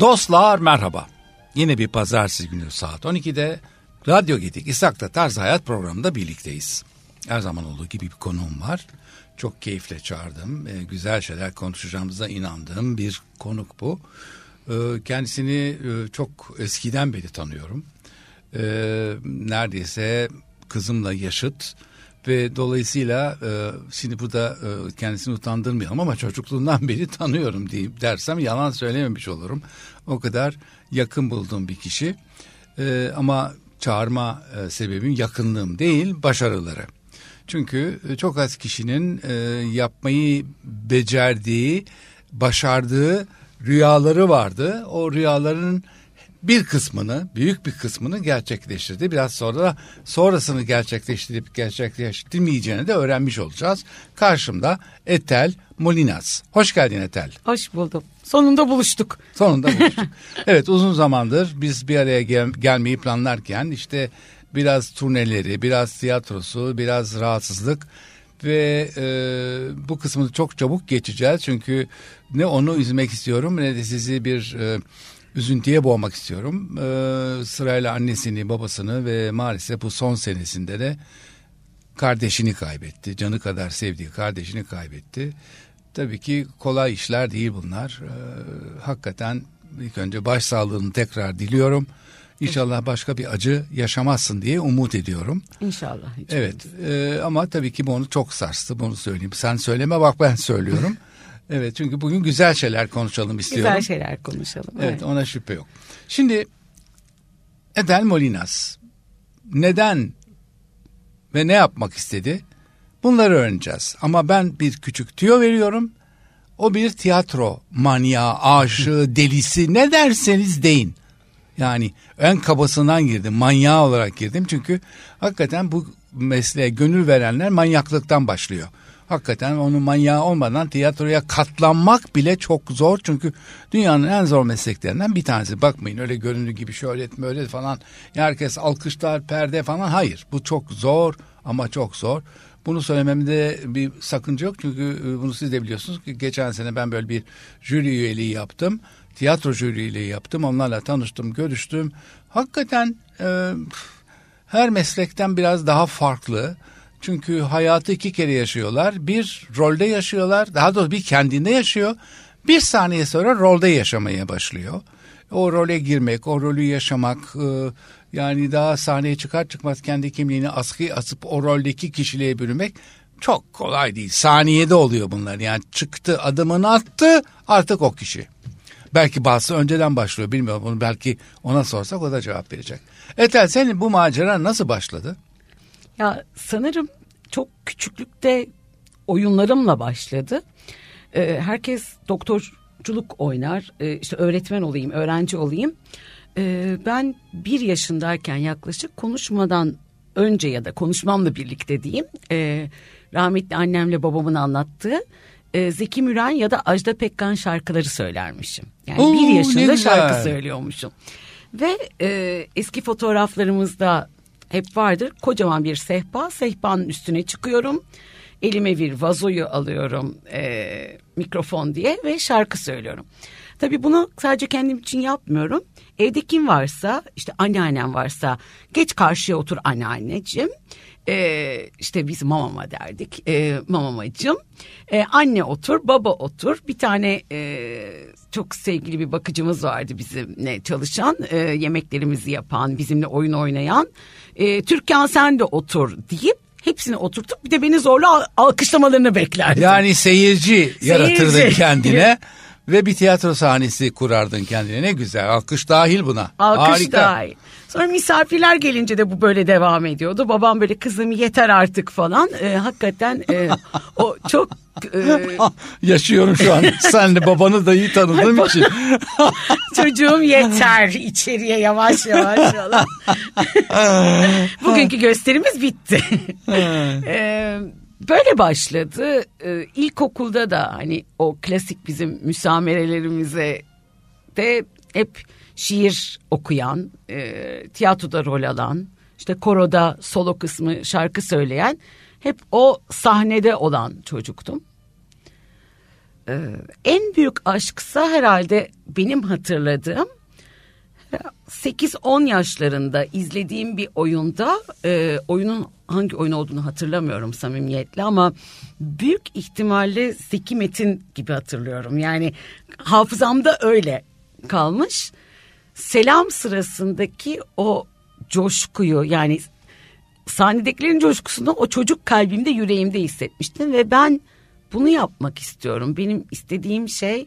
Dostlar merhaba. Yine bir pazartesi günü saat 12'de Radyo Gedik İshak'ta Tarz Hayat programında birlikteyiz. Her zaman olduğu gibi bir konuğum var. Çok keyifle çağırdım. E, güzel şeyler konuşacağımıza inandığım bir konuk bu. E, kendisini e, çok eskiden beri tanıyorum. E, neredeyse kızımla yaşıt ve dolayısıyla e, şimdi burada e, kendisini utandırmayalım ama çocukluğundan beri tanıyorum deyip dersem yalan söylememiş olurum. O kadar yakın bulduğum bir kişi e, ama çağırma e, sebebim yakınlığım değil başarıları. Çünkü e, çok az kişinin e, yapmayı becerdiği, başardığı rüyaları vardı. O rüyaların bir kısmını, büyük bir kısmını gerçekleştirdi. Biraz sonra sonrasını gerçekleştirip gerçekleştirmeyeceğini de öğrenmiş olacağız. Karşımda Etel Molinas. Hoş geldin Etel. Hoş buldum. Sonunda buluştuk. Sonunda buluştuk. evet uzun zamandır biz bir araya gel- gelmeyi planlarken işte biraz turneleri, biraz tiyatrosu, biraz rahatsızlık ve e, bu kısmını çok çabuk geçeceğiz. Çünkü ne onu üzmek istiyorum ne de sizi bir e, üzüntüye boğmak istiyorum. E, sırayla annesini, babasını ve maalesef bu son senesinde de kardeşini kaybetti. Canı kadar sevdiği kardeşini kaybetti. Tabii ki kolay işler değil bunlar. E, hakikaten ilk önce başsağlığını tekrar diliyorum. İnşallah başka bir acı yaşamazsın diye umut ediyorum. İnşallah. Evet e, ama tabii ki bunu çok sarstı bunu söyleyeyim. Sen söyleme bak ben söylüyorum. evet çünkü bugün güzel şeyler konuşalım istiyorum. Güzel şeyler konuşalım. Evet, evet ona şüphe yok. Şimdi Edel Molinas neden ve ne yapmak istedi? Bunları öğreneceğiz. Ama ben bir küçük tüyo veriyorum. O bir tiyatro manyağı, aşığı, delisi ne derseniz deyin. Yani en kabasından girdim, manyağı olarak girdim. Çünkü hakikaten bu mesleğe gönül verenler manyaklıktan başlıyor. Hakikaten onun manyağı olmadan tiyatroya katlanmak bile çok zor. Çünkü dünyanın en zor mesleklerinden bir tanesi. Bakmayın öyle göründüğü gibi etme öyle falan. Herkes alkışlar, perde falan. Hayır bu çok zor ama çok zor. Bunu söylememde bir sakınca yok. Çünkü bunu siz de biliyorsunuz ki geçen sene ben böyle bir jüri üyeliği yaptım tiyatro jüriyle yaptım. Onlarla tanıştım, görüştüm. Hakikaten e, her meslekten biraz daha farklı. Çünkü hayatı iki kere yaşıyorlar. Bir rolde yaşıyorlar. Daha doğrusu bir kendinde yaşıyor. Bir saniye sonra rolde yaşamaya başlıyor. O role girmek, o rolü yaşamak, e, yani daha sahneye çıkar çıkmaz kendi kimliğini askıya asıp o roldeki kişiliğe bürünmek çok kolay değil. Saniyede oluyor bunlar. Yani çıktı, adımını attı, artık o kişi. Belki bazısı önceden başlıyor bilmiyorum. Bunu belki ona sorsak o da cevap verecek. Etel senin bu macera nasıl başladı? Ya sanırım çok küçüklükte oyunlarımla başladı. Ee, herkes doktorculuk oynar. Ee, işte öğretmen olayım, öğrenci olayım. Ee, ben bir yaşındayken yaklaşık konuşmadan önce ya da konuşmamla birlikte diyeyim. E, rahmetli annemle babamın anlattığı e, Zeki Müren ya da Ajda Pekkan şarkıları söylermişim. Yani Oo, bir yaşında şarkı söylüyormuşum. Ve e, eski fotoğraflarımızda hep vardır. Kocaman bir sehpa, sehpanın üstüne çıkıyorum. Elime bir vazoyu alıyorum e, mikrofon diye ve şarkı söylüyorum. Tabii bunu sadece kendim için yapmıyorum. Evde kim varsa işte anneannem varsa geç karşıya otur anneanneciğim. Ee, işte biz mamama derdik ee, mamamacığım ee, anne otur baba otur bir tane e, çok sevgili bir bakıcımız vardı bizimle çalışan e, yemeklerimizi yapan bizimle oyun oynayan e, Türkan sen de otur deyip hepsini oturtup bir de beni zorla alkışlamalarını beklerdim. Yani seyirci, seyirci. yaratırdın kendine. Ve bir tiyatro sahnesi kurardın kendine. Ne güzel. Alkış dahil buna. Alkış Harika. dahil. Sonra misafirler gelince de bu böyle devam ediyordu. Babam böyle kızım yeter artık falan. Ee, hakikaten e, o çok e... yaşıyorum şu an. Sen de babanı da iyi tanıdığım için. Çocuğum yeter içeriye yavaş yavaş falan. Bugünkü gösterimiz bitti. ee, böyle başladı. Ee, ilkokulda da hani o klasik bizim müsamerelerimize de hep şiir okuyan, e, tiyatroda rol alan, işte koroda solo kısmı şarkı söyleyen hep o sahnede olan çocuktum. Ee, en büyük aşksa herhalde benim hatırladığım 8-10 yaşlarında izlediğim bir oyunda e, oyunun hangi oyun olduğunu hatırlamıyorum samimiyetle ama büyük ihtimalle Zeki Metin gibi hatırlıyorum. Yani hafızamda öyle kalmış. Selam sırasındaki o coşkuyu yani sahnedekilerin coşkusunu o çocuk kalbimde yüreğimde hissetmiştim ve ben bunu yapmak istiyorum. Benim istediğim şey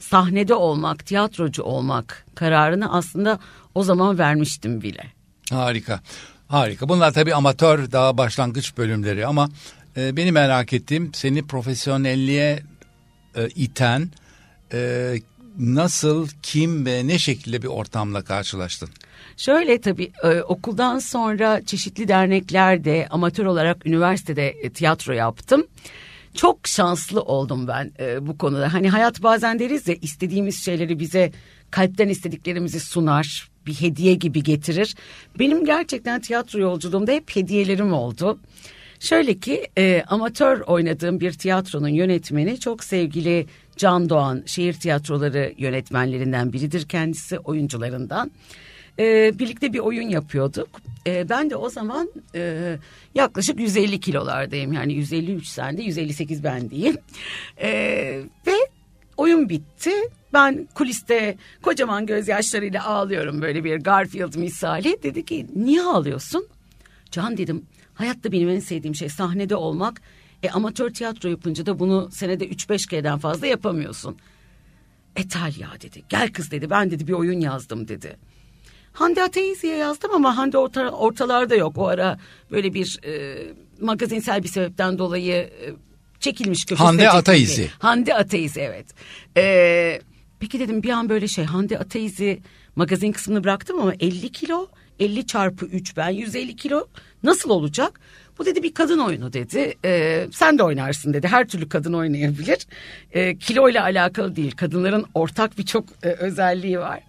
sahnede olmak, tiyatrocu olmak kararını aslında o zaman vermiştim bile. Harika. Harika. Bunlar tabii amatör daha başlangıç bölümleri ama e, beni merak ettiğim seni profesyonelliğe e, iten e, nasıl, kim ve ne şekilde bir ortamla karşılaştın? Şöyle tabii e, okuldan sonra çeşitli derneklerde amatör olarak üniversitede e, tiyatro yaptım. Çok şanslı oldum ben e, bu konuda. Hani hayat bazen deriz ya istediğimiz şeyleri bize kalpten istediklerimizi sunar, bir hediye gibi getirir. Benim gerçekten tiyatro yolculuğumda hep hediyelerim oldu. Şöyle ki e, amatör oynadığım bir tiyatronun yönetmeni çok sevgili Can Doğan şehir tiyatroları yönetmenlerinden biridir kendisi oyuncularından. E, birlikte bir oyun yapıyorduk. E, ben de o zaman e, yaklaşık 150 kilolardayım yani 153 sende 158 ben diyeyim. E, ve oyun bitti. Ben kuliste kocaman gözyaşlarıyla ağlıyorum böyle bir Garfield misali. Dedi ki niye ağlıyorsun? Can dedim hayatta benim en sevdiğim şey sahnede olmak. E amatör tiyatro yapınca da bunu senede 3-5 kereden fazla yapamıyorsun. Etal ya dedi. Gel kız dedi. Ben dedi bir oyun yazdım dedi. Hande Ateizi'ye yazdım ama Hande orta, ortalarda yok. O ara böyle bir e, magazinsel bir sebepten dolayı e, çekilmiş köşesine Hande. Ataizi. Hande Ataizi evet. E, peki dedim bir an böyle şey Hande Ataizi magazin kısmını bıraktım ama 50 kilo 50 çarpı 3 ben 150 kilo nasıl olacak? Bu dedi bir kadın oyunu dedi. E, sen de oynarsın dedi. Her türlü kadın oynayabilir. E, kilo ile alakalı değil. Kadınların ortak birçok e, özelliği var.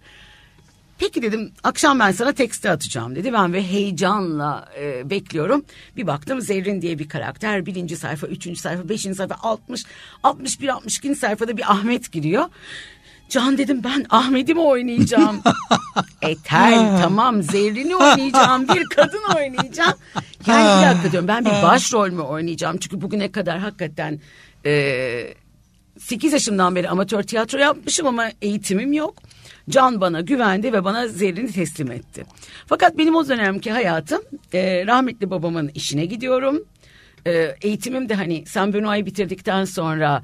Peki dedim akşam ben sana tekste atacağım dedi. Ben ve heyecanla e, bekliyorum. Bir baktım Zerrin diye bir karakter. Birinci sayfa, üçüncü sayfa, beşinci sayfa, altmış, altmış bir, altmış ikinci sayfada bir Ahmet giriyor. Can dedim ben Ahmet'i mi oynayacağım? Etel tamam Zerrin'i oynayacağım bir kadın oynayacağım. Yani bir dakika diyorum ben bir başrol mü oynayacağım? Çünkü bugüne kadar hakikaten e, 8 yaşımdan beri amatör tiyatro yapmışım ama eğitimim yok. Can bana güvendi ve bana zerrini teslim etti. Fakat benim o dönemki hayatım e, rahmetli babamın işine gidiyorum. E, eğitimim de hani San Benoît'ı bitirdikten sonra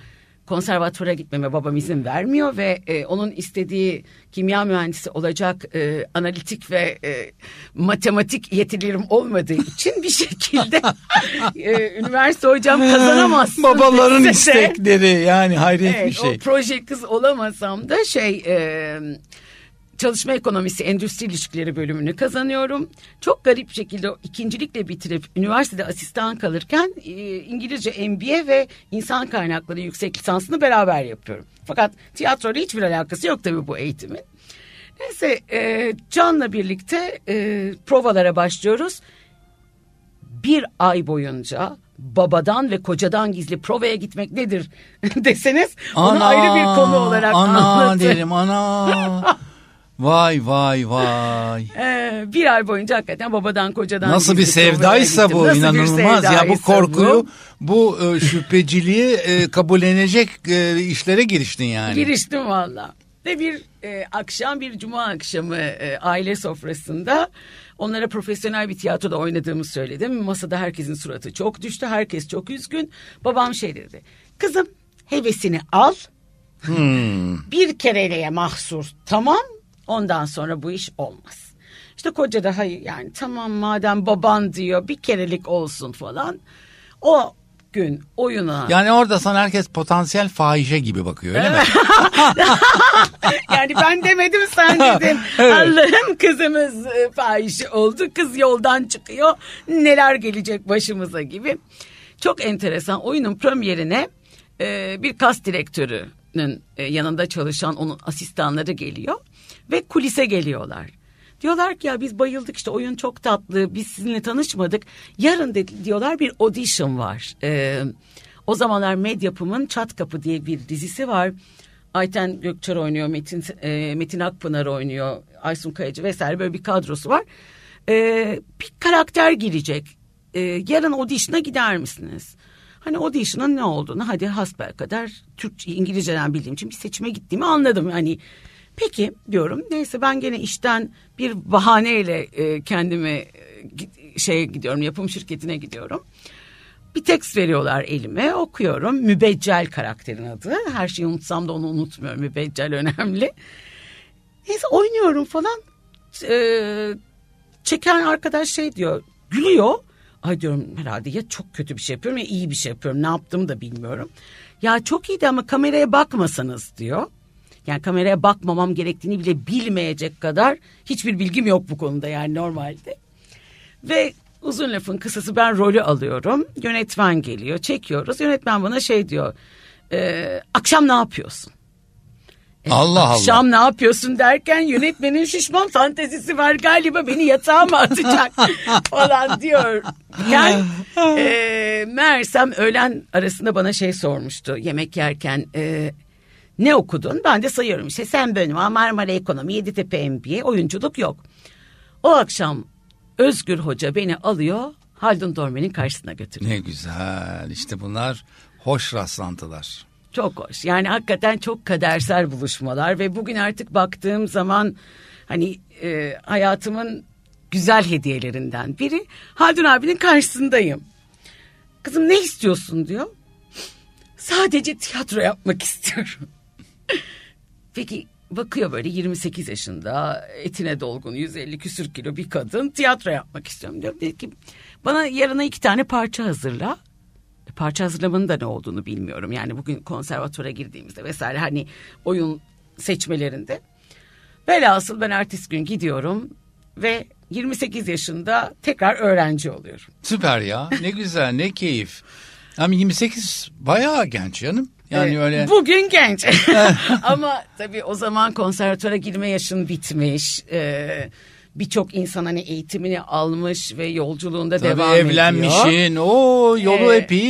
konservatuvara gitmeme babam izin vermiyor ve e, onun istediği kimya mühendisi olacak e, analitik ve e, matematik yetilerim olmadığı için bir şekilde e, üniversite hocam kazanamazsın. Babaların istekleri yani hayret Evet, bir şey. O proje kız olamasam da şey e, çalışma ekonomisi endüstri ilişkileri bölümünü kazanıyorum. Çok garip şekilde ikincilikle bitirip üniversitede asistan kalırken e, İngilizce MBA ve insan kaynakları yüksek lisansını beraber yapıyorum. Fakat tiyatroyla hiçbir alakası yok tabii bu eğitimin. Neyse e, Can'la birlikte e, provalara başlıyoruz bir ay boyunca babadan ve kocadan gizli provaya gitmek nedir deseniz onu ayrı bir konu olarak ana anlatır. derim ana. Vay vay vay. Ee, bir ay boyunca hakikaten babadan kocadan Nasıl bir sevdaysa bu Nasıl inanılmaz ya bu korkuyu bu, e, şüpheciliği e, kabullenecek e, işlere giriştin yani. Giriştim valla. Ve bir e, akşam bir cuma akşamı e, aile sofrasında onlara profesyonel bir tiyatroda oynadığımı söyledim. Masada herkesin suratı çok düştü. Herkes çok üzgün. Babam şey dedi. Kızım hevesini al. Bir kereliğe mahsur tamam. Ondan sonra bu iş olmaz. İşte koca da hayır yani tamam madem baban diyor bir kerelik olsun falan. O gün oyuna Yani orada sana herkes potansiyel fahişe gibi bakıyor öyle mi? yani ben demedim sen dedin. Evet. Allah'ım kızımız e, fahişe oldu. Kız yoldan çıkıyor. Neler gelecek başımıza gibi. Çok enteresan. Oyunun premierine e, bir kas direktörünün e, yanında çalışan onun asistanları geliyor. Ve kulise geliyorlar. Diyorlar ki ya biz bayıldık işte oyun çok tatlı biz sizinle tanışmadık. Yarın dedi, diyorlar bir audition var. Ee, O zamanlar Medyapım'ın Çat Kapı diye bir dizisi var. Ayten Gökçer oynuyor, Metin e, Metin Akpınar oynuyor, Aysun Kayacı vesaire böyle bir kadrosu var. E, bir karakter girecek. E, yarın audition'a gider misiniz? Hani audition'ın ne olduğunu hadi hasbel kadar Türkçe, İngilizceden bildiğim için bir seçime gittiğimi anladım. Hani peki diyorum neyse ben gene işten bir bahaneyle e, kendime e, şeye gidiyorum yapım şirketine gidiyorum. Bir tekst veriyorlar elime okuyorum. Mübeccel karakterin adı. Her şeyi unutsam da onu unutmuyorum. Mübeccel önemli. Neyse oynuyorum falan. Ee, çeken arkadaş şey diyor. Gülüyor. Ay diyorum herhalde ya çok kötü bir şey yapıyorum ya iyi bir şey yapıyorum. Ne yaptığımı da bilmiyorum. Ya çok iyiydi ama kameraya bakmasanız diyor. Yani kameraya bakmamam gerektiğini bile bilmeyecek kadar hiçbir bilgim yok bu konuda yani normalde. Ve uzun lafın kısası ben rolü alıyorum. Yönetmen geliyor çekiyoruz. Yönetmen bana şey diyor. E, akşam ne yapıyorsun? E, Allah Allah. Akşam ne yapıyorsun derken yönetmenin şişman fantezisi var galiba beni yatağa mı atacak falan diyor. Yani e, meğersem öğlen arasında bana şey sormuştu yemek yerken e, ne okudun? Ben de sayıyorum işte sen bölüm Marmara Ekonomi Yeditepe MBA oyunculuk yok. O akşam Özgür Hoca beni alıyor Haldun Dorme'nin karşısına götürüyor. Ne güzel işte bunlar hoş rastlantılar. Çok hoş. Yani hakikaten çok kadersel buluşmalar ve bugün artık baktığım zaman hani e, hayatımın güzel hediyelerinden biri. Haldun abinin karşısındayım. Kızım ne istiyorsun diyor. Sadece tiyatro yapmak istiyorum. Peki bakıyor böyle 28 yaşında etine dolgun 150 küsür kilo bir kadın tiyatro yapmak istiyorum diyor. Dedi bana yarına iki tane parça hazırla parça hazırlamanın da ne olduğunu bilmiyorum. Yani bugün konservatöre girdiğimizde vesaire hani oyun seçmelerinde. Velhasıl ben ertesi gün gidiyorum ve 28 yaşında tekrar öğrenci oluyorum. Süper ya ne güzel ne keyif. Ama 28 bayağı genç canım. Yani evet, öyle. Bugün genç. Ama tabii o zaman konservatöre girme yaşın bitmiş. Ee, birçok insan hani eğitimini almış ve yolculuğunda Tabii devam evlenmişsin. ediyor. o yolu ee, epey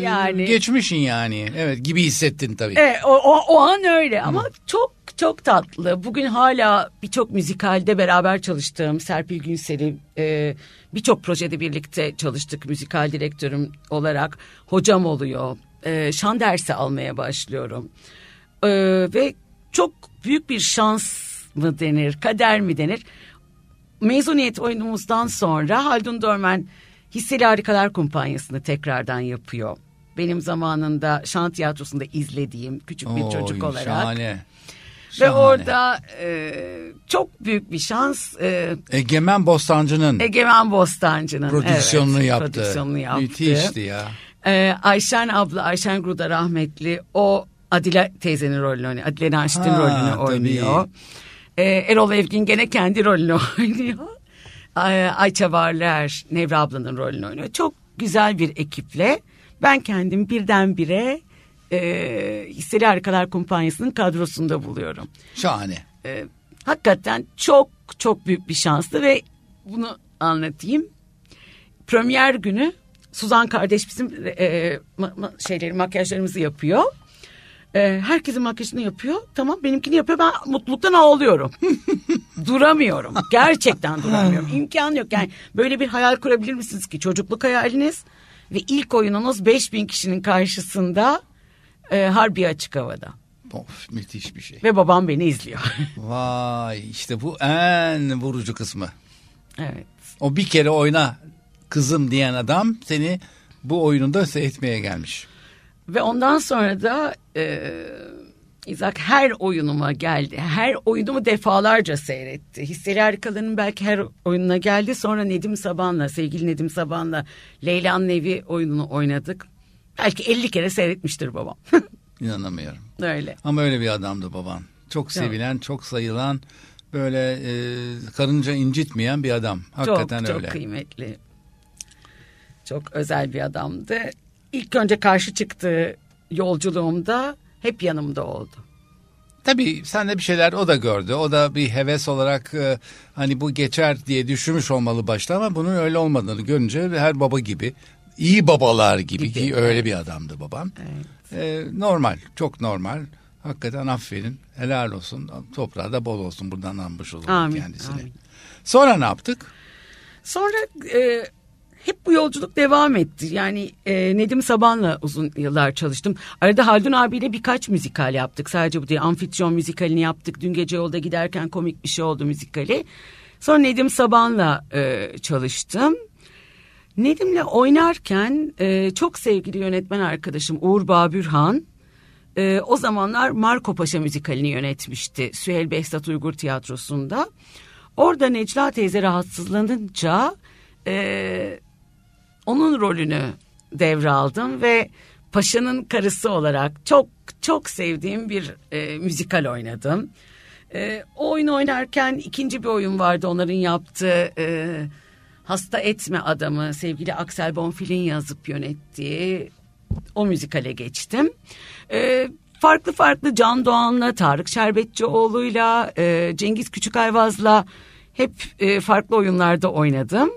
yani, geçmişsin yani. Evet gibi hissettin tabii. Evet, o, o, o an öyle ama Hı. çok çok tatlı. Bugün hala birçok müzikalde beraber çalıştığım Serpil Günsel'i e, birçok projede birlikte çalıştık müzikal direktörüm olarak. Hocam oluyor. E, şan dersi almaya başlıyorum. E, ve çok büyük bir şans mı denir, kader mi denir? mezuniyet oyunumuzdan sonra Haldun Dormen Hisseli Harikalar Kumpanyası'nı tekrardan yapıyor. Benim zamanında şan tiyatrosunda izlediğim küçük bir Oo, çocuk olarak. Şahane. Ve orada e, çok büyük bir şans. E, Egemen Bostancı'nın. Egemen Bostancı'nın. Prodüksiyonunu evet, yaptı. Prodüksiyonunu yaptı. Müthişti ya. E, Ayşen abla, Ayşen Gruda rahmetli o Adile teyzenin rolünü oynuyor. Adile Naşit'in rolünü oynuyor. E, Erol Evgin gene kendi rolünü oynuyor. Ayça Varlar Nevra ablanın rolünü oynuyor. Çok güzel bir ekiple ben kendim birdenbire e, Hisseli Harikalar Kumpanyası'nın kadrosunda buluyorum. Şahane. E, hakikaten çok çok büyük bir şanslı ve bunu anlatayım. Premier günü Suzan kardeş bizim e, ma, ma, şeyleri makyajlarımızı yapıyor. Ee, herkesin makyajını yapıyor. Tamam benimkini yapıyor. Ben mutluluktan ağlıyorum. duramıyorum. Gerçekten duramıyorum. İmkan yok. Yani böyle bir hayal kurabilir misiniz ki? Çocukluk hayaliniz ve ilk oyununuz 5000 kişinin karşısında e, harbi açık havada. Of müthiş bir şey. Ve babam beni izliyor. Vay işte bu en vurucu kısmı. Evet. O bir kere oyna kızım diyen adam seni bu oyununda seyretmeye gelmiş. Ve ondan sonra da e, İzak her oyunuma geldi. Her oyunumu defalarca seyretti. Hisseli Harikalarının belki her oyununa geldi. Sonra Nedim Saban'la, sevgili Nedim Saban'la Leyla'nın Evi oyununu oynadık. Belki 50 kere seyretmiştir babam. İnanamıyorum. Öyle. Ama öyle bir adamdı baban. Çok sevilen, evet. çok sayılan, böyle e, karınca incitmeyen bir adam. Hakikaten çok, öyle. Çok kıymetli. Çok özel bir adamdı ilk önce karşı çıktığı yolculuğumda hep yanımda oldu. Tabii sen de bir şeyler o da gördü. O da bir heves olarak e, hani bu geçer diye düşünmüş olmalı başta ama bunun öyle olmadığını görünce her baba gibi iyi babalar gibi, Gibi, ki öyle bir adamdı babam. Ee, normal, çok normal. Hakikaten aferin, helal olsun. Toprağı da bol olsun buradan almış olalım Amin, kendisine. amin. Sonra ne yaptık? Sonra e, hep bu yolculuk devam etti. Yani e, Nedim Saban'la uzun yıllar çalıştım. Arada Haldun abiyle birkaç müzikal yaptık. Sadece bu değil. Amfitron müzikalini yaptık. Dün gece yolda giderken komik bir şey oldu müzikali. Sonra Nedim Saban'la e, çalıştım. Nedim'le oynarken e, çok sevgili yönetmen arkadaşım Uğur Babürhan e, o zamanlar Marco Paşa müzikalini yönetmişti Süheyl Behzat Uygur Tiyatrosu'nda. Orada Necla teyze rahatsızlanınca e, onun rolünü devraldım ve Paşa'nın karısı olarak çok çok sevdiğim bir e, müzikal oynadım. E, o oyunu oynarken ikinci bir oyun vardı onların yaptığı e, Hasta Etme Adamı sevgili Aksel Bonfil'in yazıp yönettiği o müzikale geçtim. E, farklı farklı Can Doğan'la, Tarık Şerbetçioğlu'yla, e, Cengiz Küçükayvaz'la hep e, farklı oyunlarda oynadım.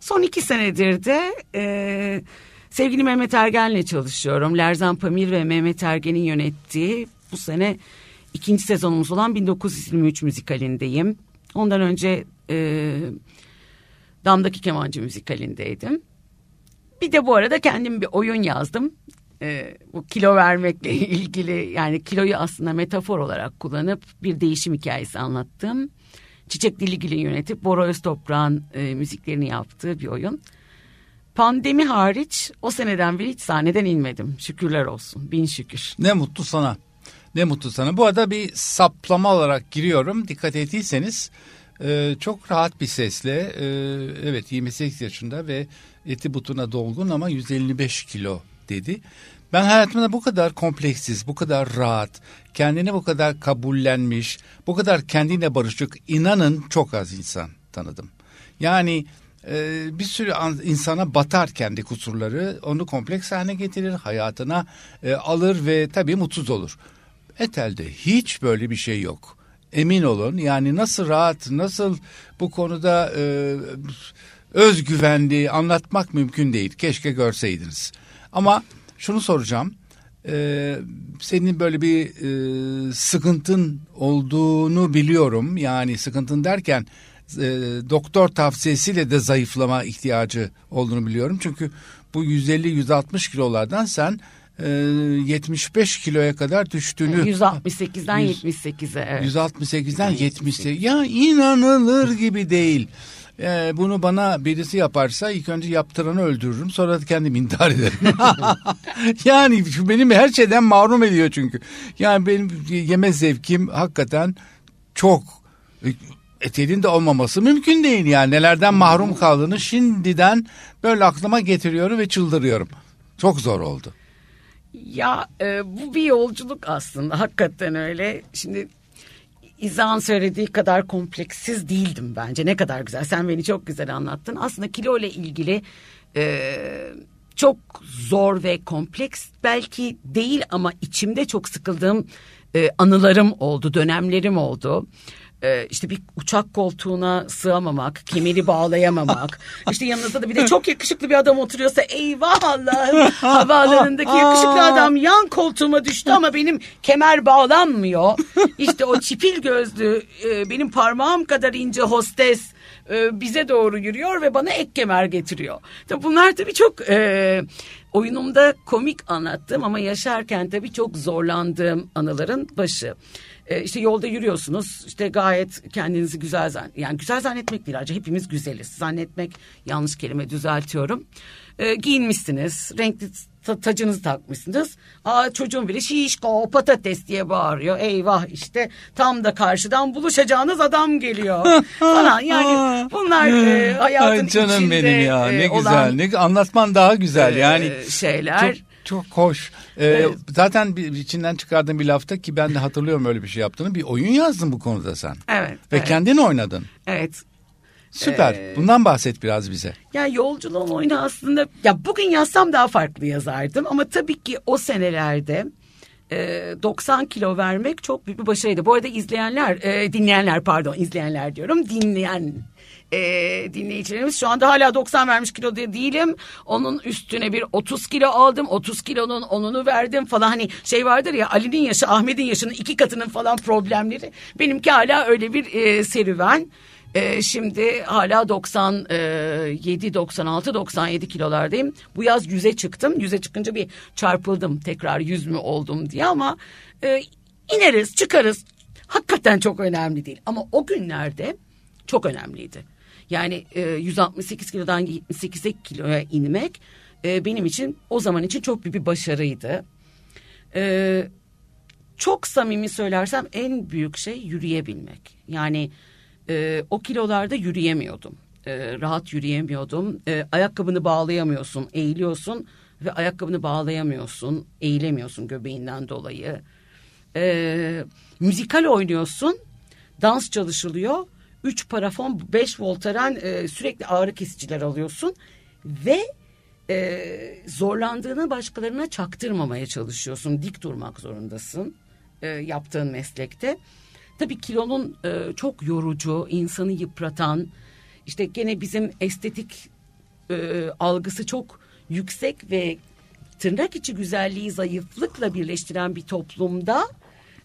Son iki senedir de e, sevgili Mehmet Ergen'le çalışıyorum. Lerzan Pamir ve Mehmet Ergen'in yönettiği bu sene ikinci sezonumuz olan 1923 müzikalindeyim. Ondan önce e, Damdaki Kemancı müzikalindeydim. Bir de bu arada kendim bir oyun yazdım. Ee, bu kilo vermekle ilgili yani kiloyu aslında metafor olarak kullanıp bir değişim hikayesi anlattım. Çiçek Diligil'in yönetip Bora Öztoprak'ın e, müziklerini yaptığı bir oyun. Pandemi hariç o seneden beri hiç sahneden inmedim. Şükürler olsun. Bin şükür. Ne mutlu sana. Ne mutlu sana. Bu arada bir saplama olarak giriyorum. Dikkat ettiyseniz e, çok rahat bir sesle e, evet 28 yaşında ve eti butuna dolgun ama 155 kilo dedi. Ben hayatımda bu kadar kompleksiz, bu kadar rahat, kendini bu kadar kabullenmiş, bu kadar kendine barışık inanın çok az insan tanıdım. Yani e, bir sürü an, insana batar kendi kusurları, onu kompleks haline getirir, hayatına e, alır ve tabii mutsuz olur. Etel'de hiç böyle bir şey yok. Emin olun yani nasıl rahat, nasıl bu konuda e, özgüvenli anlatmak mümkün değil. Keşke görseydiniz. Ama şunu soracağım. Ee, senin böyle bir e, sıkıntın olduğunu biliyorum. Yani sıkıntın derken e, doktor tavsiyesiyle de zayıflama ihtiyacı olduğunu biliyorum. Çünkü bu 150-160 kilolardan sen e, 75 kiloya kadar düştüğünü 168'den Yüz- 78'e evet. 168'den 70'e ya inanılır gibi değil. Ee, bunu bana birisi yaparsa ilk önce yaptıranı öldürürüm sonra da kendim intihar ederim. yani şu benim her şeyden mahrum ediyor çünkü. Yani benim yeme zevkim hakikaten çok eteğinin de olmaması mümkün değil yani. Nelerden mahrum kaldığını şimdiden böyle aklıma getiriyorum ve çıldırıyorum. Çok zor oldu. Ya e, bu bir yolculuk aslında hakikaten öyle. Şimdi İzah'ın söylediği kadar kompleksiz değildim bence. Ne kadar güzel. Sen beni çok güzel anlattın. Aslında kilo ile ilgili e, çok zor ve kompleks belki değil ama içimde çok sıkıldığım e, anılarım oldu, dönemlerim oldu. E, işte bir uçak koltuğuna sığamamak, kemeri bağlayamamak. işte yanınızda da bir de çok yakışıklı bir adam oturuyorsa eyvah Allah'ım havaalanındaki yakışıklı adam yan koltuğuma düştü ama benim kemer bağlanmıyor. İşte o çipil gözlü e, benim parmağım kadar ince hostes e, bize doğru yürüyor ve bana ek kemer getiriyor. Tabii bunlar tabii çok e, oyunumda komik anlattığım ama yaşarken tabii çok zorlandığım anıların başı. E, işte yolda yürüyorsunuz işte gayet kendinizi güzel zan yani güzel zannetmek değil ayrıca hepimiz güzeliz zannetmek yanlış kelime düzeltiyorum. E, giyinmişsiniz renkli ta- tacınızı takmışsınız. Aa çocuğun biri şişko patates diye bağırıyor. Eyvah işte tam da karşıdan buluşacağınız adam geliyor falan. Yani bunlar e, hayatın Ay canım içinde benim ya e, ne güzel. olan Ne anlatman daha güzel. e, Yani şeyler. çok çok hoş. Ee, Zaten bir, içinden çıkardığım bir lafta ki ben de hatırlıyorum öyle bir şey yaptığını. Bir oyun yazdın bu konuda sen. Evet. Ve evet, kendin oynadın. evet. Süper. Ee, Bundan bahset biraz bize. Ya yolculuğun oyunu aslında ya bugün yazsam daha farklı yazardım ama tabii ki o senelerde e, 90 kilo vermek çok büyük bir başarıydı. Bu arada izleyenler, e, dinleyenler pardon izleyenler diyorum. Dinleyen e, dinleyicilerimiz şu anda hala 90 vermiş kilo de değilim. Onun üstüne bir 30 kilo aldım. 30 kilonun onunu verdim falan. Hani şey vardır ya Ali'nin yaşı Ahmet'in yaşının iki katının falan problemleri. Benimki hala öyle bir e, serüven. E, şimdi hala 97, 96, 97 kilolardayım. Bu yaz 100'e çıktım. 100'e çıkınca bir çarpıldım tekrar 100 mü oldum diye ama e, ineriz çıkarız. Hakikaten çok önemli değil. Ama o günlerde çok önemliydi. Yani e, 168 kilodan 78 kiloya inmek e, benim için o zaman için çok büyük bir başarıydı. E, çok samimi söylersem en büyük şey yürüyebilmek. Yani e, o kilolarda yürüyemiyordum. E, rahat yürüyemiyordum. E, ayakkabını bağlayamıyorsun, eğiliyorsun ve ayakkabını bağlayamıyorsun, eğilemiyorsun göbeğinden dolayı. E, müzikal oynuyorsun, dans çalışılıyor. Üç parafon, beş voltaren e, sürekli ağrı kesiciler alıyorsun ve e, zorlandığını başkalarına çaktırmamaya çalışıyorsun. Dik durmak zorundasın e, yaptığın meslekte. Tabii kilonun e, çok yorucu, insanı yıpratan, işte gene bizim estetik e, algısı çok yüksek ve tırnak içi güzelliği zayıflıkla birleştiren bir toplumda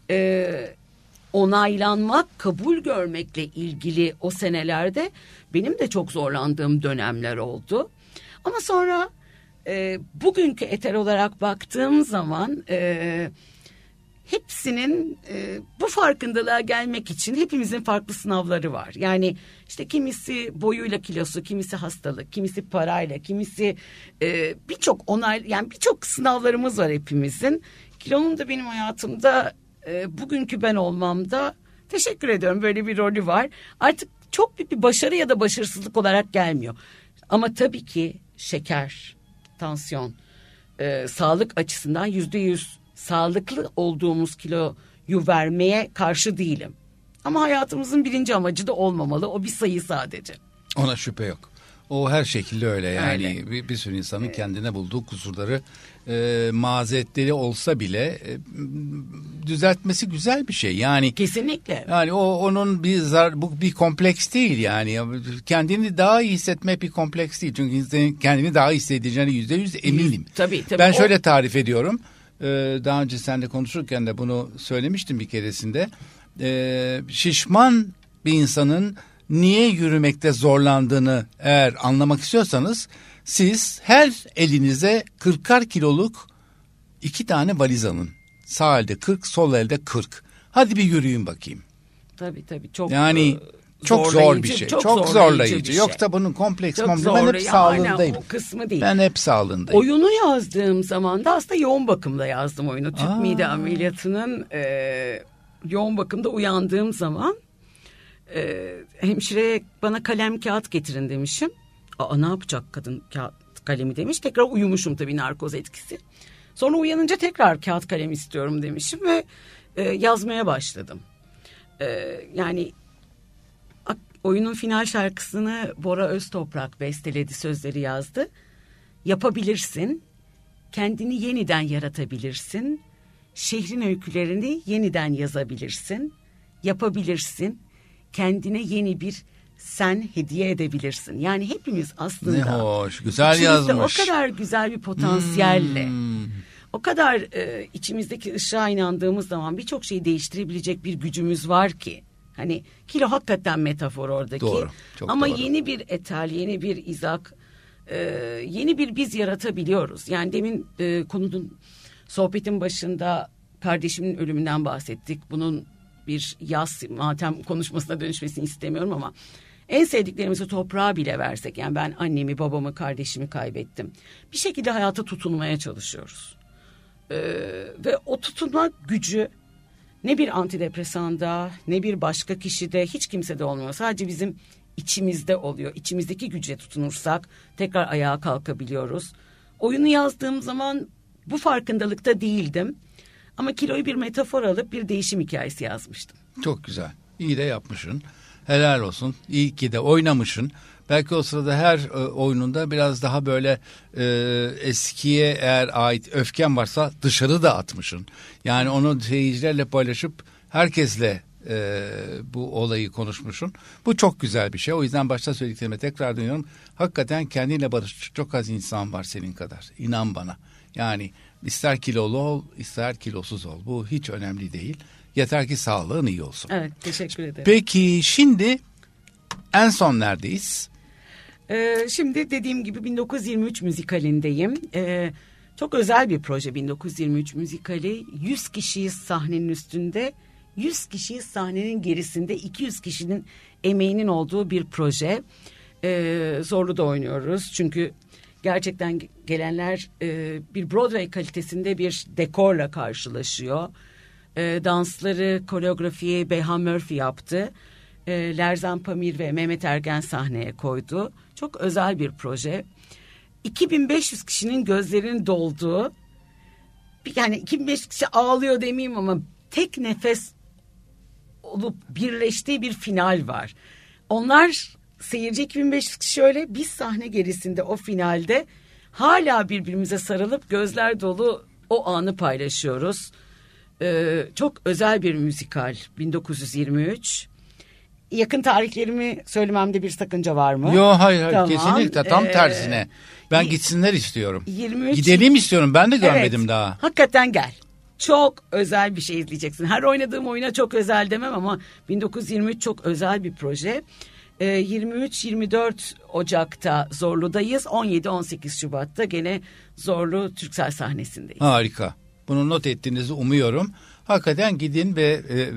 e, onaylanmak, kabul görmekle ilgili o senelerde benim de çok zorlandığım dönemler oldu. Ama sonra e, bugünkü eter olarak baktığım zaman e, hepsinin e, bu farkındalığa gelmek için hepimizin farklı sınavları var. Yani işte kimisi boyuyla kilosu, kimisi hastalık, kimisi parayla, kimisi e, birçok onay yani birçok sınavlarımız var hepimizin. Kilonun da benim hayatımda e, bugünkü ben olmamda teşekkür ediyorum böyle bir rolü var. Artık çok büyük bir başarı ya da başarısızlık olarak gelmiyor. Ama tabii ki şeker, tansiyon, e, sağlık açısından yüzde yüz sağlıklı olduğumuz kiloyu vermeye karşı değilim. Ama hayatımızın birinci amacı da olmamalı. O bir sayı sadece. Ona şüphe yok. O her şekilde öyle. Yani öyle. Bir, bir sürü insanın evet. kendine bulduğu kusurları e, mazeretleri olsa bile e, düzeltmesi güzel bir şey. Yani kesinlikle. yani o onun bir zar bu bir kompleks değil yani. Kendini daha iyi hissetme bir kompleks değil. Çünkü kendini daha iyi hissedeceğine yüzde yüz eminim. tabii, tabii. Ben şöyle tarif ediyorum. Ee, daha önce seninle konuşurken de bunu söylemiştim bir keresinde. Ee, şişman bir insanın niye yürümekte zorlandığını eğer anlamak istiyorsanız siz her elinize 40'ar kiloluk iki tane valiz alın. Sağ elde 40, sol elde 40. Hadi bir yürüyün bakayım. Tabii tabii çok yani e, çok zor bir şey. Çok, çok zorlayıcı. Bir şey. Yoksa bunun kompleks çok zor, ben hep sağlığındayım. O kısmı değil. Ben hep sağlığındayım. Oyunu yazdığım zaman da aslında yoğun bakımda yazdım oyunu. Tüp mide ameliyatının e, yoğun bakımda uyandığım zaman e, hemşire bana kalem kağıt getirin demişim. Aa ne yapacak kadın kağıt kalemi demiş. Tekrar uyumuşum tabii narkoz etkisi. Sonra uyanınca tekrar kağıt kalem istiyorum demişim ve e, yazmaya başladım. E, yani Oyunun final şarkısını Bora Öztoprak besteledi, sözleri yazdı. Yapabilirsin, kendini yeniden yaratabilirsin, şehrin öykülerini yeniden yazabilirsin, yapabilirsin, kendine yeni bir sen hediye edebilirsin. Yani hepimiz aslında... Ne hoş, güzel yazmış. O kadar güzel bir potansiyelle... Hmm. O kadar e, içimizdeki ışığa inandığımız zaman birçok şeyi değiştirebilecek bir gücümüz var ki. Hani kilo hakikaten metafor oradaki. Doğru, çok Ama doğru. yeni bir etal, yeni bir izak, e, yeni bir biz yaratabiliyoruz. Yani demin e, konunun sohbetin başında kardeşimin ölümünden bahsettik. Bunun bir yaz matem konuşmasına dönüşmesini istemiyorum ama en sevdiklerimizi toprağa bile versek yani ben annemi babamı kardeşimi kaybettim. Bir şekilde hayata tutunmaya çalışıyoruz. Ee, ve o tutunma gücü ne bir antidepresanda ne bir başka kişide hiç kimsede olmuyor. Sadece bizim içimizde oluyor. İçimizdeki güce tutunursak tekrar ayağa kalkabiliyoruz. Oyunu yazdığım zaman bu farkındalıkta değildim. Ama kiloyu bir metafor alıp bir değişim hikayesi yazmıştım. Çok güzel. İyi de yapmışsın. Helal olsun. İyi ki de oynamışsın. Belki o sırada her e, oyununda biraz daha böyle e, eskiye eğer ait öfken varsa dışarı da atmışsın. Yani onu seyircilerle paylaşıp herkesle e, bu olayı konuşmuşsun. Bu çok güzel bir şey. O yüzden başta söylediklerime tekrar dönüyorum. Hakikaten kendiyle barışmış çok az insan var senin kadar. İnan bana. Yani ister kilolu ol, ister kilosuz ol. Bu hiç önemli değil. Yeter ki sağlığın iyi olsun. Evet, teşekkür ederim. Peki şimdi en son neredeyiz? Ee, şimdi dediğim gibi 1923 müzikalindeyim. Ee, çok özel bir proje 1923 müzikali. 100 kişiyiz sahnenin üstünde. 100 kişiyiz sahnenin gerisinde 200 kişinin emeğinin olduğu bir proje. Ee, zorlu da oynuyoruz çünkü gerçekten gelenler e, bir Broadway kalitesinde bir dekorla karşılaşıyor. E, dansları, koreografiyi Beyhan Murphy yaptı. E, Lerzan Pamir ve Mehmet Ergen sahneye koydu. Çok özel bir proje. 2500 kişinin gözlerinin dolduğu, yani 2500 kişi ağlıyor demeyeyim ama tek nefes olup birleştiği bir final var. Onlar seyirci 2500 kişi öyle biz sahne gerisinde o finalde hala birbirimize sarılıp gözler dolu o anı paylaşıyoruz. Ee, çok özel bir müzikal 1923. Yakın tarihlerimi söylememde bir sakınca var mı? Yok hayır hayır Tamam. kesinlikle tam Ee, tersine. Ben gitsinler istiyorum. 23 Gidelim istiyorum ben de görmedim Evet, daha. Hakikaten gel. Çok özel bir şey izleyeceksin. Her oynadığım oyuna çok özel demem ama 1923 çok özel bir proje. Ee, 23-24 Ocak'ta Zorlu'dayız. 17-18 Şubat'ta gene Zorlu Türksel sahnesindeyiz. Harika. Bunu not ettiğinizi umuyorum. Hakikaten gidin ve e,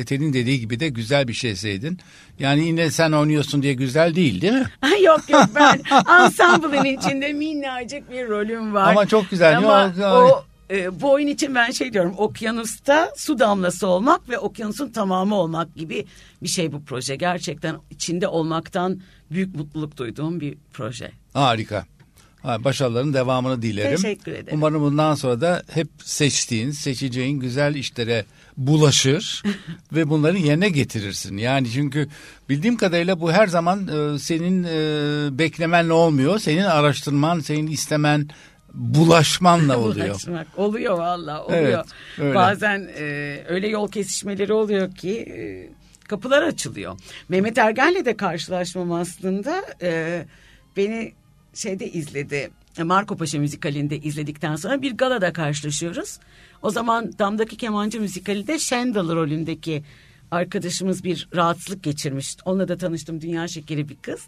Etel'in dediği gibi de güzel bir şey seyredin. Yani yine sen oynuyorsun diye güzel değil değil mi? Yok yok ben ensemble'ın içinde minnacık bir rolüm var. Ama çok güzel. Ama Yok, o e, bu oyun için ben şey diyorum okyanusta su damlası olmak ve okyanusun tamamı olmak gibi bir şey bu proje. Gerçekten içinde olmaktan büyük mutluluk duyduğum bir proje. Harika. Ha, Başarıların devamını dilerim. Teşekkür ederim. Umarım bundan sonra da hep seçtiğin, seçeceğin güzel işlere bulaşır ve bunları yerine getirirsin. Yani çünkü bildiğim kadarıyla bu her zaman e, senin e, beklemenle olmuyor. Senin araştırman, senin istemen, bulaşmanla oluyor. Ulaşmak oluyor valla oluyor. Evet, öyle. Bazen e, öyle yol kesişmeleri oluyor ki e, kapılar açılıyor. Mehmet Ergen'le de karşılaşmam aslında e, beni şeyde izledi. Marco Paşa müzikalinde izledikten sonra bir galada karşılaşıyoruz. O zaman Damdaki Kemancı müzikalinde Shandal rolündeki arkadaşımız bir rahatsızlık geçirmiş. Onunla da tanıştım dünya şekeri bir kız.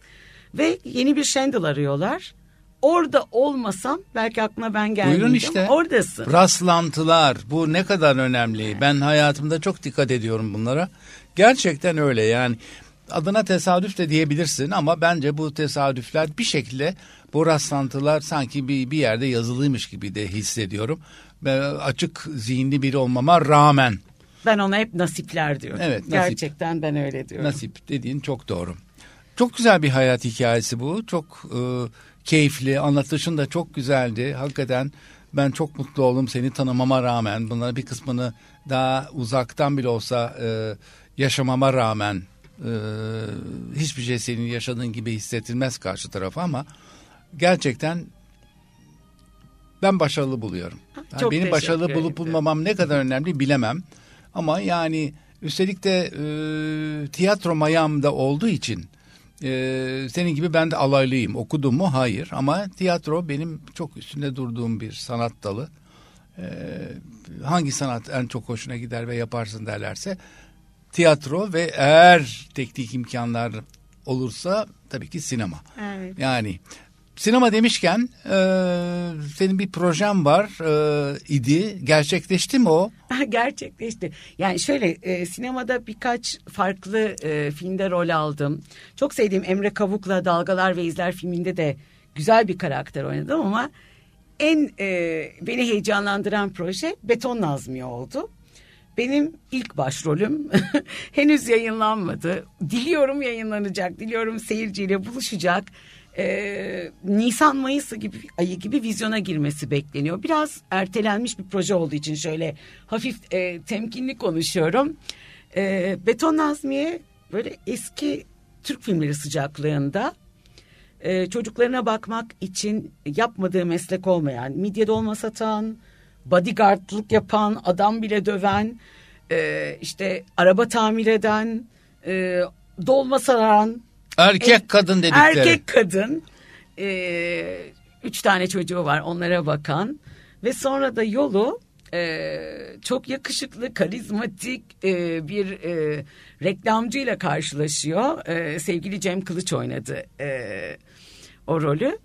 Ve yeni bir Shandal arıyorlar. Orada olmasam belki aklıma ben gelmeyeceğim. Buyurun işte. Oradasın. Rastlantılar bu ne kadar önemli. Ben hayatımda çok dikkat ediyorum bunlara. Gerçekten öyle yani adına tesadüf de diyebilirsin ama bence bu tesadüfler bir şekilde bu rastlantılar sanki bir, bir yerde yazılıymış gibi de hissediyorum. Ve açık zihinli biri olmama rağmen Ben ona hep nasipler diyorum. Evet, nasip. Gerçekten ben öyle diyorum. nasip dediğin çok doğru. Çok güzel bir hayat hikayesi bu. Çok e, keyifli. Anlatışın da çok güzeldi. Hakikaten ben çok mutlu oldum seni tanımama rağmen. Bunların bir kısmını daha uzaktan bile olsa e, yaşamama rağmen e, hiçbir şey senin yaşadığın gibi hissettilmez karşı tarafa ama gerçekten ben başarılı buluyorum. Yani Çok benim başarılı bulup bulmamam ne kadar önemli bilemem. Ama yani üstelik de e, tiyatro mayamda olduğu için e, senin gibi ben de alaylıyım. Okudum mu? Hayır. Ama tiyatro benim çok üstünde durduğum bir sanat dalı. E, hangi sanat en çok hoşuna gider ve yaparsın derlerse tiyatro ve eğer teknik imkanlar olursa tabii ki sinema. Evet. Yani sinema demişken e, senin bir projen var e, idi. Gerçekleşti mi o? Gerçekleşti. Yani şöyle e, sinemada birkaç farklı e, filmde rol aldım. Çok sevdiğim Emre Kavuk'la Dalgalar ve İzler filminde de güzel bir karakter oynadım ama en e, beni heyecanlandıran proje Beton Nazmiye oldu. Benim ilk başrolüm henüz yayınlanmadı. Diliyorum yayınlanacak. Diliyorum seyirciyle buluşacak. Ee, Nisan Mayıs gibi ayı gibi vizyona girmesi bekleniyor. Biraz ertelenmiş bir proje olduğu için şöyle hafif e, temkinli konuşuyorum. Ee, Beton Nazmiye böyle eski Türk filmleri sıcaklığında e, çocuklarına bakmak için yapmadığı meslek olmayan, midye dolma satan, bodyguardlık yapan, adam bile döven, e, işte araba tamir eden, e, dolma saran, Erkek e, kadın dedikleri. Erkek kadın. E, üç tane çocuğu var onlara bakan. Ve sonra da yolu e, çok yakışıklı, karizmatik e, bir e, reklamcıyla karşılaşıyor. E, sevgili Cem Kılıç oynadı e, o rolü.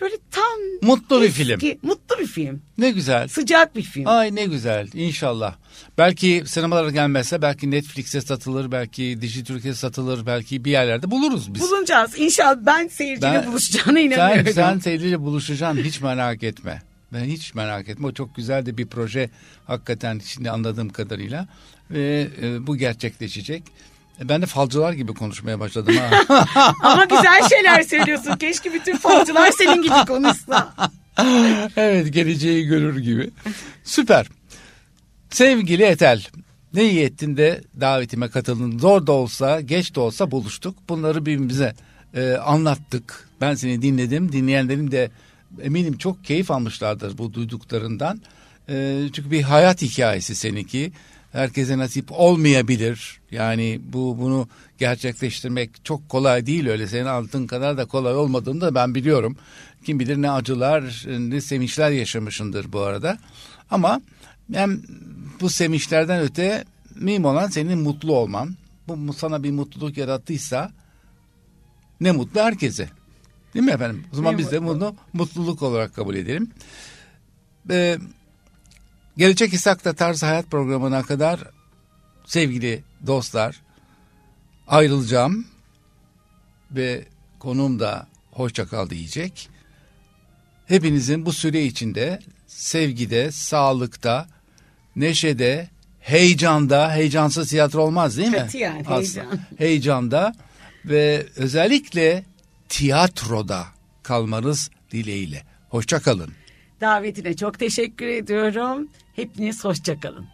Böyle tam Mutlu bir eski, film. Mutlu bir film. Ne güzel. Sıcak bir film. Ay ne güzel inşallah. Belki sinemalara gelmezse belki Netflix'e satılır, belki Dişi Türkiye satılır, belki bir yerlerde buluruz biz. Bulunacağız. İnşallah ben seyirciyle Ben- buluşacağına inanıyorum. Sen, sen seyirciyle buluşacaksın hiç merak etme. Ben hiç merak etme. O çok güzel de bir proje hakikaten şimdi anladığım kadarıyla. Ve e, bu gerçekleşecek. E, Ben de falcılar gibi konuşmaya başladım ha. Ama güzel şeyler söylüyorsun. Keşke bütün falcılar senin gibi konuşsa. evet geleceği görür gibi. Süper. Sevgili Etel. Ne iyi ettin de davetime katıldın. Zor da olsa geç de olsa buluştuk. Bunları birbirimize e, anlattık. Ben seni dinledim. Dinleyenlerim de eminim çok keyif almışlardır bu duyduklarından. E, çünkü bir hayat hikayesi seninki. Herkese nasip olmayabilir. Yani bu bunu gerçekleştirmek çok kolay değil öyle. Senin anlattığın kadar da kolay olmadığını da ben biliyorum. Kim bilir ne acılar, ne sevinçler yaşamışındır bu arada. Ama hem bu sevinçlerden öte mühim olan senin mutlu olman. Bu sana bir mutluluk yarattıysa ne mutlu herkese. Değil mi efendim? O zaman Ne biz de mutlu. bunu mutluluk olarak kabul edelim. Ee, Gelecek İshak'ta Tarz Hayat programına kadar sevgili dostlar ayrılacağım ve konuğum da hoşça kal diyecek. Hepinizin bu süre içinde sevgide, sağlıkta, neşede, heyecanda, heyecansız tiyatro olmaz değil mi? Katiyen, Asla. heyecan. Heyecanda ve özellikle tiyatroda kalmanız dileğiyle. Hoşça kalın. Davetine çok teşekkür ediyorum. Hepiniz hoşçakalın.